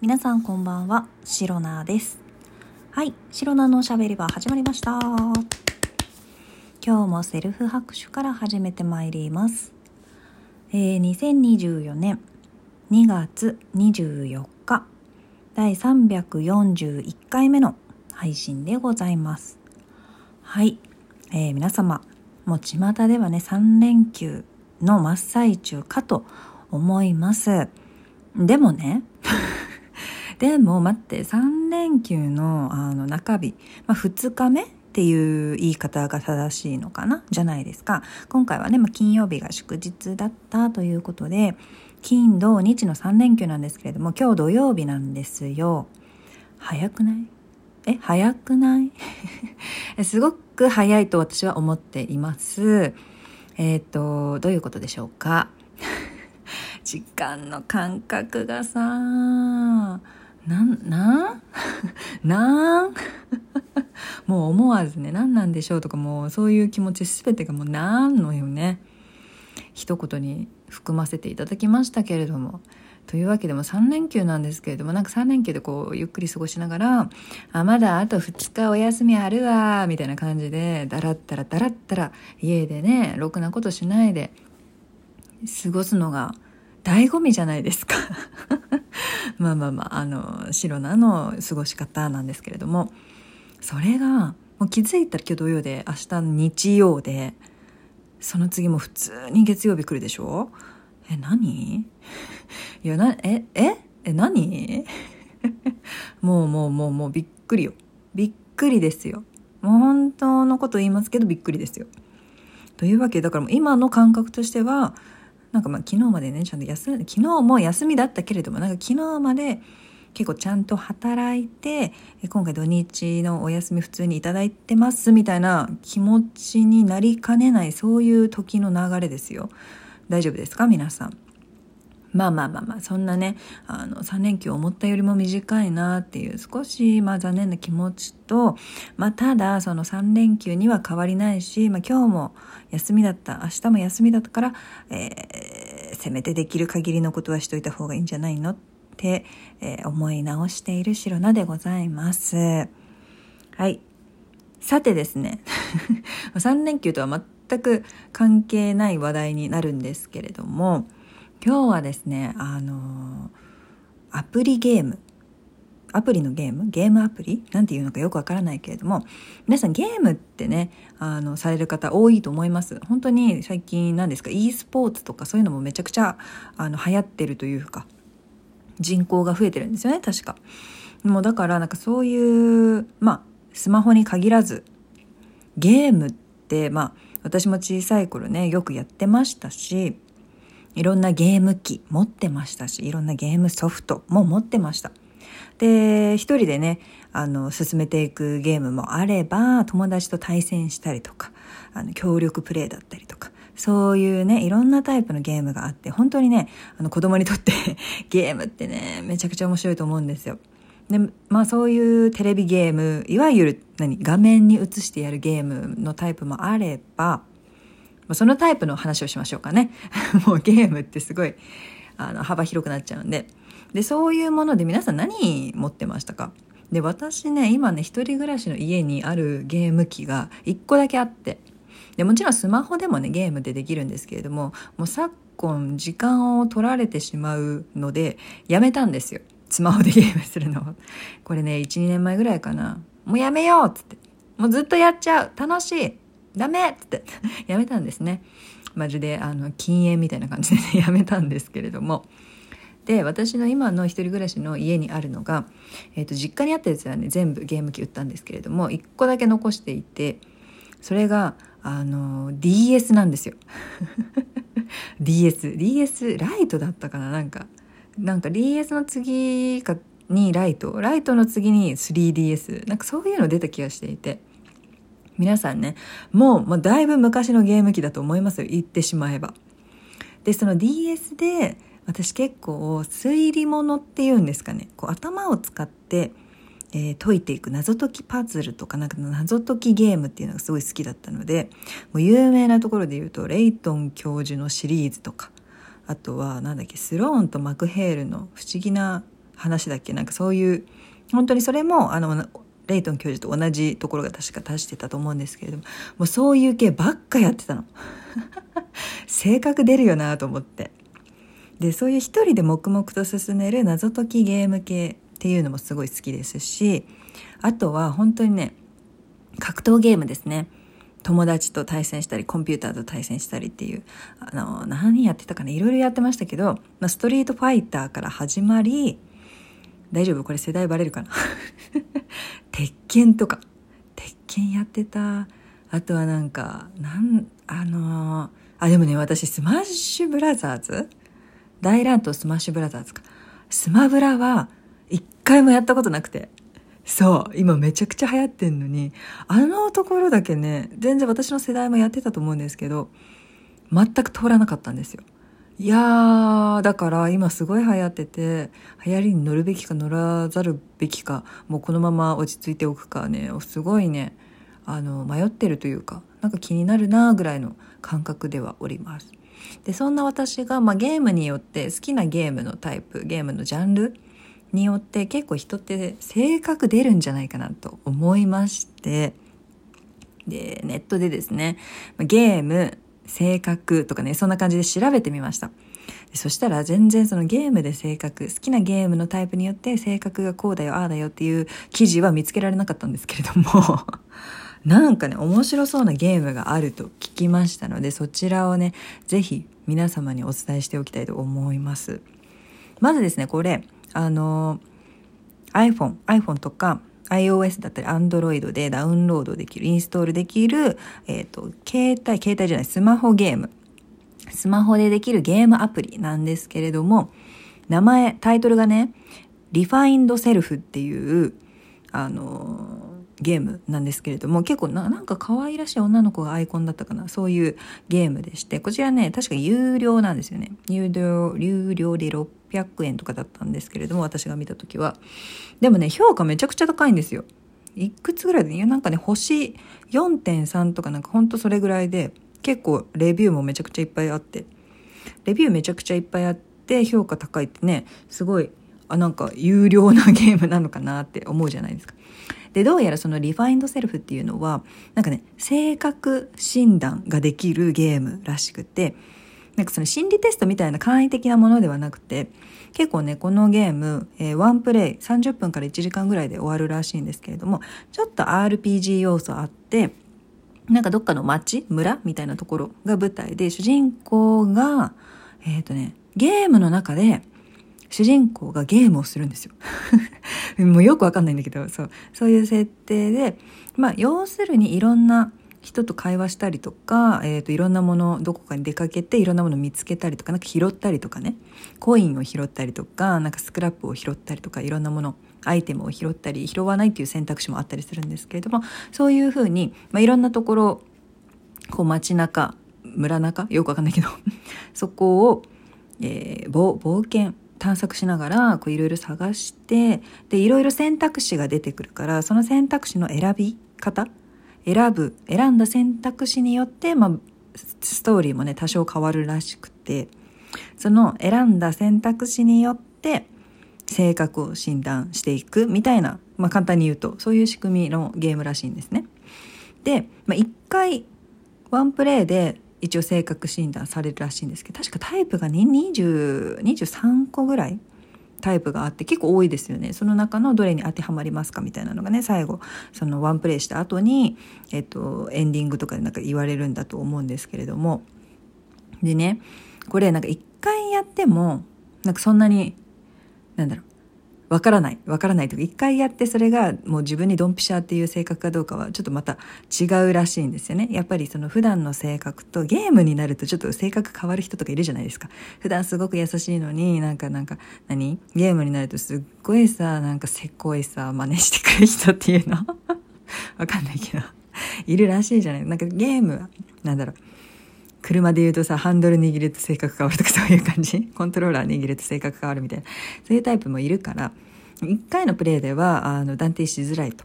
皆さんこんばんは、シロナです。はい、シロナのおしゃべり場始まりました。今日もセルフ拍手から始めてまいります。えー、2024年2月24日、第341回目の配信でございます。はい、えー皆様、もう巷ではね、3連休の真っ最中かと思います。でもね、でも待って、3連休のあの中日、まあ、2日目っていう言い方が正しいのかな？じゃないですか。今回はね、まあ、金曜日が祝日だったということで、金土日の3連休なんですけれども、今日土曜日なんですよ。早くない？え、早くない？すごく早いと私は思っています。えっ、と、どういうことでしょうか？時間の感覚がさ、なん、なん？なん？もう思わずね、何なんでしょうとかもうそういう気持ち全てがもうなんのよね。一言に含ませていただきましたけれども。というわけでも3連休なんですけれども、なんか3連休でこう、ゆっくり過ごしながら、あ、まだあと2日お休みあるわ、みたいな感じで、だらったらだらったら、家でね、ろくなことしないで、過ごすのが、醍醐味じゃないですか。まあまあまあ、あの、シロナの過ごし方なんですけれども、それが、もう気づいたら今日土曜で、明日日曜で、その次も普通に月曜日来るでしょ？え、何？いや、な、え、え？え、何？もうもうもうもうびっくりよ。びっくりですよ。もう本当のこと言いますけどびっくりですよ。というわけでだからもう今の感覚としては、なんかまあ昨日までね、ちゃんと休ん、昨日も休みだったけれども、なんか昨日まで結構ちゃんと働いて、今回土日のお休み普通にいただいてますみたいな気持ちになりかねない、そういう時の流れですよ。大丈夫ですか？皆さん。まあまあまあまあ、そんなね、あの、3連休思ったよりも短いなっていう少し、まあ残念な気持ちと、まあただ、その3連休には変わりないし、まあ今日も休みだった、明日も休みだったから、えー、せめてできる限りのことはしといた方がいいんじゃないのって、えー思い直している白菜でございます。はい。さてですね、3連休とは全く関係ない話題になるんですけれども、今日はですね、あの、アプリゲーム、アプリのゲーム？ゲームアプリ？なんていうのかよくわからないけれども、皆さんゲームってね、あの、される方多いと思います。本当に最近何ですか、e スポーツとかそういうのもめちゃくちゃ、あの、流行ってるというか、人口が増えてるんですよね、確か。もうだからなんかそういう、まあ、スマホに限らず、ゲームって、まあ、私も小さい頃ね、よくやってましたし、いろんなゲーム機持ってましたし、いろんなゲームソフトも持ってました。で、一人でね、あの、進めていくゲームもあれば、友達と対戦したりとか、あの、協力プレイだったりとか、そういうね、いろんなタイプのゲームがあって、本当にね、あの、子供にとって ゲームってね、めちゃくちゃ面白いと思うんですよ。で、まあそういうテレビゲーム、いわゆる何、画面に映してやるゲームのタイプもあれば、そのタイプの話をしましょうかね。もうゲームってすごい、あの、幅広くなっちゃうんで。で、そういうもので皆さん何持ってましたか？で、私ね、今ね、一人暮らしの家にあるゲーム機が一個だけあって。で、もちろんスマホでもね、ゲームでできるんですけれども、もう昨今時間を取られてしまうので、やめたんですよ。スマホでゲームするのを。これね、1、2年前ぐらいかな。もうやめようっつって。もうずっとやっちゃう楽しいダメっつって やめたんですね。マジで、あの、禁煙みたいな感じでね、やめたんですけれども。で、私の今の一人暮らしの家にあるのが、えっ、と、実家にあったやつはね、全部ゲーム機売ったんですけれども、1個だけ残していて、それが、あの、DS なんですよ。DS。DS ライトだったかななんか、なんか DS の次かにライト、ライトの次に 3DS。なんかそういうの出た気がしていて。皆さんね、もう、もうだいぶ昔のゲーム機だと思いますよ。言ってしまえば。で、その DS で、私結構推理物っていうんですかね。こう頭を使って、えー解いていく謎解きパズルとかなんか謎解きゲームっていうのがすごい好きだったので、もう有名なところで言うと、レイトン教授のシリーズとか、あとはなんだっけ、スローンとマクヘールの不思議な話だっけなんかそういう本当にそれもあのレイトン教授と同じところが確か足してたと思うんですけれどももうそういう系ばっかやってたの。性格出るよなと思って。でそういう一人で黙々と進める謎解きゲーム系っていうのもすごい好きですしあとは本当にね格闘ゲームですね。友達と対戦したりコンピューターと対戦したりっていうあの何やってたかないろいろやってましたけど、まあ、ストリートファイターから始まり大丈夫？これ世代バレるかな？鉄拳とか。鉄拳やってた。あとはなんかなんあのー、あでもね私スマッシュブラザーズ？大乱闘スマッシュブラザーズか。スマブラは一回もやったことなくて。そう今めちゃくちゃ流行ってんのに。あのところだけね全然私の世代もやってたと思うんですけど全く通らなかったんですよ。いやー、だから今すごい流行ってて、流行りに乗るべきか乗らざるべきか、もうこのまま落ち着いておくかね、すごいね、あの、迷ってるというか、なんか気になるなぐらいの感覚ではおります。で、そんな私が、まあ、ゲームによって好きなゲームのタイプ、ゲームのジャンルによって結構人って性格出るんじゃないかなと思いまして、で、ネットでですね、ゲーム、性格とかね、そんな感じで調べてみました。そしたら全然そのゲームで性格、好きなゲームのタイプによって性格がこうだよ、ああだよっていう記事は見つけられなかったんですけれども なんかね、面白そうなゲームがあると聞きましたので、そちらをね、ぜひ皆様にお伝えしておきたいと思います。まずですね、これ、あの、iPhone、iPhone とか iOS だったり Android でダウンロードできる、インストールできる、えっ、ー、と、携帯、携帯じゃない、スマホゲーム。スマホでできるゲームアプリなんですけれども、名前、タイトルがね、リファインドセルフっていう、あのゲームなんですけれども結構ななんか可愛らしい女の子がアイコンだったかな。そういうゲームでしてこちらね確か有料なんですよね。有料有料で600円とかだったんですけれども私が見た時は。でもね評価めちゃくちゃ高いんですよ。いくつぐらいでいやなんかね星4.3とかなんかほんとそれぐらいで結構レビューもめちゃくちゃいっぱいあって。レビューめちゃくちゃいっぱいあって評価高いってねすごいあなんか有料なゲームなのかなって思うじゃないですか。で、どうやらそのリファインドセルフっていうのは、なんかね、性格診断ができるゲームらしくて、なんかその心理テストみたいな簡易的なものではなくて、結構ね、このゲーム、えー、ワンプレイ30分から1時間ぐらいで終わるらしいんですけれども、ちょっと RPG 要素あって、なんかどっかの町村みたいなところが舞台で、主人公が、えっ、ー、とね、ゲームの中で主人公がゲームをするんですよ。もうよくわかんないんだけど、そう、そういう設定で、まあ、要するにいろんな人と会話したりとか、えっ、ー、と、いろんなもの、どこかに出かけていろんなもの見つけたりとか、なんか拾ったりとかね、コインを拾ったりとか、なんかスクラップを拾ったりとか、いろんなもの、アイテムを拾ったり、拾わないっていう選択肢もあったりするんですけれども、そういうふうに、まあ、いろんなところ、こう街中、村中？よくわかんないけど。そこを、えー、冒険探索しながらいろいろ探してでいろいろ選択肢が出てくるからその選択肢の選び方選ぶ選んだ選択肢によって、まあ、ストーリーもね多少変わるらしくてその選んだ選択肢によって性格を診断していくみたいな、まあ、簡単に言うとそういう仕組みのゲームらしいんですね。で、まあ、1回ワンプレイで一応性格診断されるらしいんですけど確かタイプが20 23個ぐらいタイプがあって結構多いですよね。その中のどれに当てはまりますかみたいなのがね最後そのワンプレイした後にえっとエンディングとかでなんか言われるんだと思うんですけれども。でねこれなんか一回やってもなんかそんなになんだろうわからない。わからないとか、一回やってそれがもう自分にドンピシャっていう性格かどうかはちょっとまた違うらしいんですよね。やっぱりその普段の性格とゲームになるとちょっと性格変わる人とかいるじゃないですか。普段すごく優しいのになんかなんか何？ゲームになるとすっごいさ、なんかせっこいさ、真似してくる人っていうの？わかんないけど。いるらしいじゃないなんかゲーム、なんだろう。車で言うとさ、ハンドル握ると性格変わるとかそういう感じ？コントローラー握ると性格変わるみたいな。そういうタイプもいるから、一回のプレイでは、あの、断定しづらいと。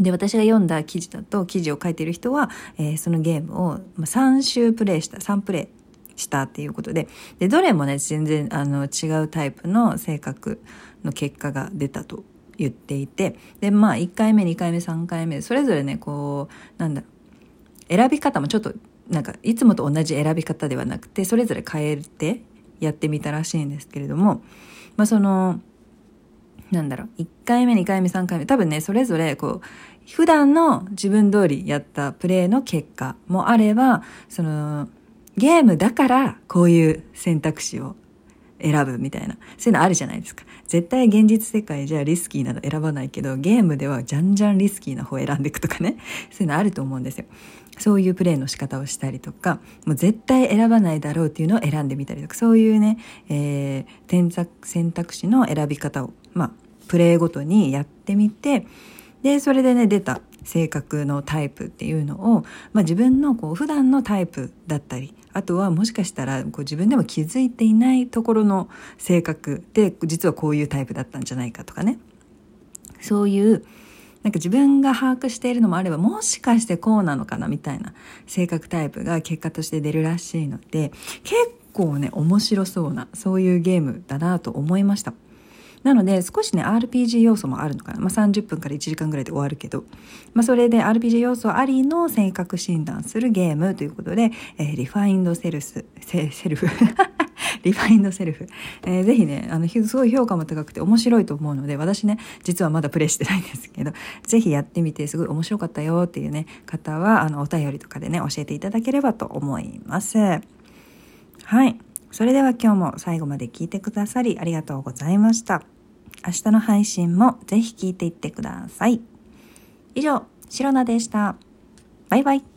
で、私が読んだ記事だと、記事を書いている人は、えー、そのゲームを3週プレイした、3プレイしたっていうことで、で、どれもね、全然あの違うタイプの性格の結果が出たと言っていて、で、まあ1回目、2回目、3回目、それぞれね、こう、なんだ、選び方もちょっと、なんか、いつもと同じ選び方ではなくて、それぞれ変えてやってみたらしいんですけれども、まあその、なんだろう、1回目、2回目、3回目、多分ね、それぞれ、こう、普段の自分通りやったプレイの結果もあれば、その、ゲームだからこういう選択肢を選ぶみたいな、そういうのあるじゃないですか。絶対現実世界じゃリスキーなの選ばないけど、ゲームではじゃんじゃんリスキーな方を選んでいくとかね、そういうのあると思うんですよ。そういうプレイの仕方をしたりとか、もう絶対選ばないだろうっていうのを選んでみたりとか、そういうね、えー、選択肢の選び方を、まあ、プレイごとにやってみて、で、それでね、出た性格のタイプっていうのを、まあ、自分のこう普段のタイプだったりあとはもしかしたらこう自分でも気づいていないところの性格で実はこういうタイプだったんじゃないかとかね。そういうなんか自分が把握しているのもあればもしかしてこうなのかなみたいな性格タイプが結果として出るらしいので結構ね面白そうなそういうゲームだなと思いました。なので少しね RPG 要素もあるのかな、まあ、30分から1時間ぐらいで終わるけど、まあ、それで RPG 要素ありの性格診断するゲームということで、えー、 Refind セルスセ Self Refind Self。えー、ぜひね、あの、すごい評価も高くて面白いと思うので、私ね、実はまだプレイしてないんですけど、ぜひやってみて、すごい面白かったよっていうね、方は、あの、お便りとかでね、教えていただければと思います。はい。それでは今日も最後まで聞いてくださりありがとうございました。明日の配信もぜひ聞いていってください。以上、シロナでした。バイバイ。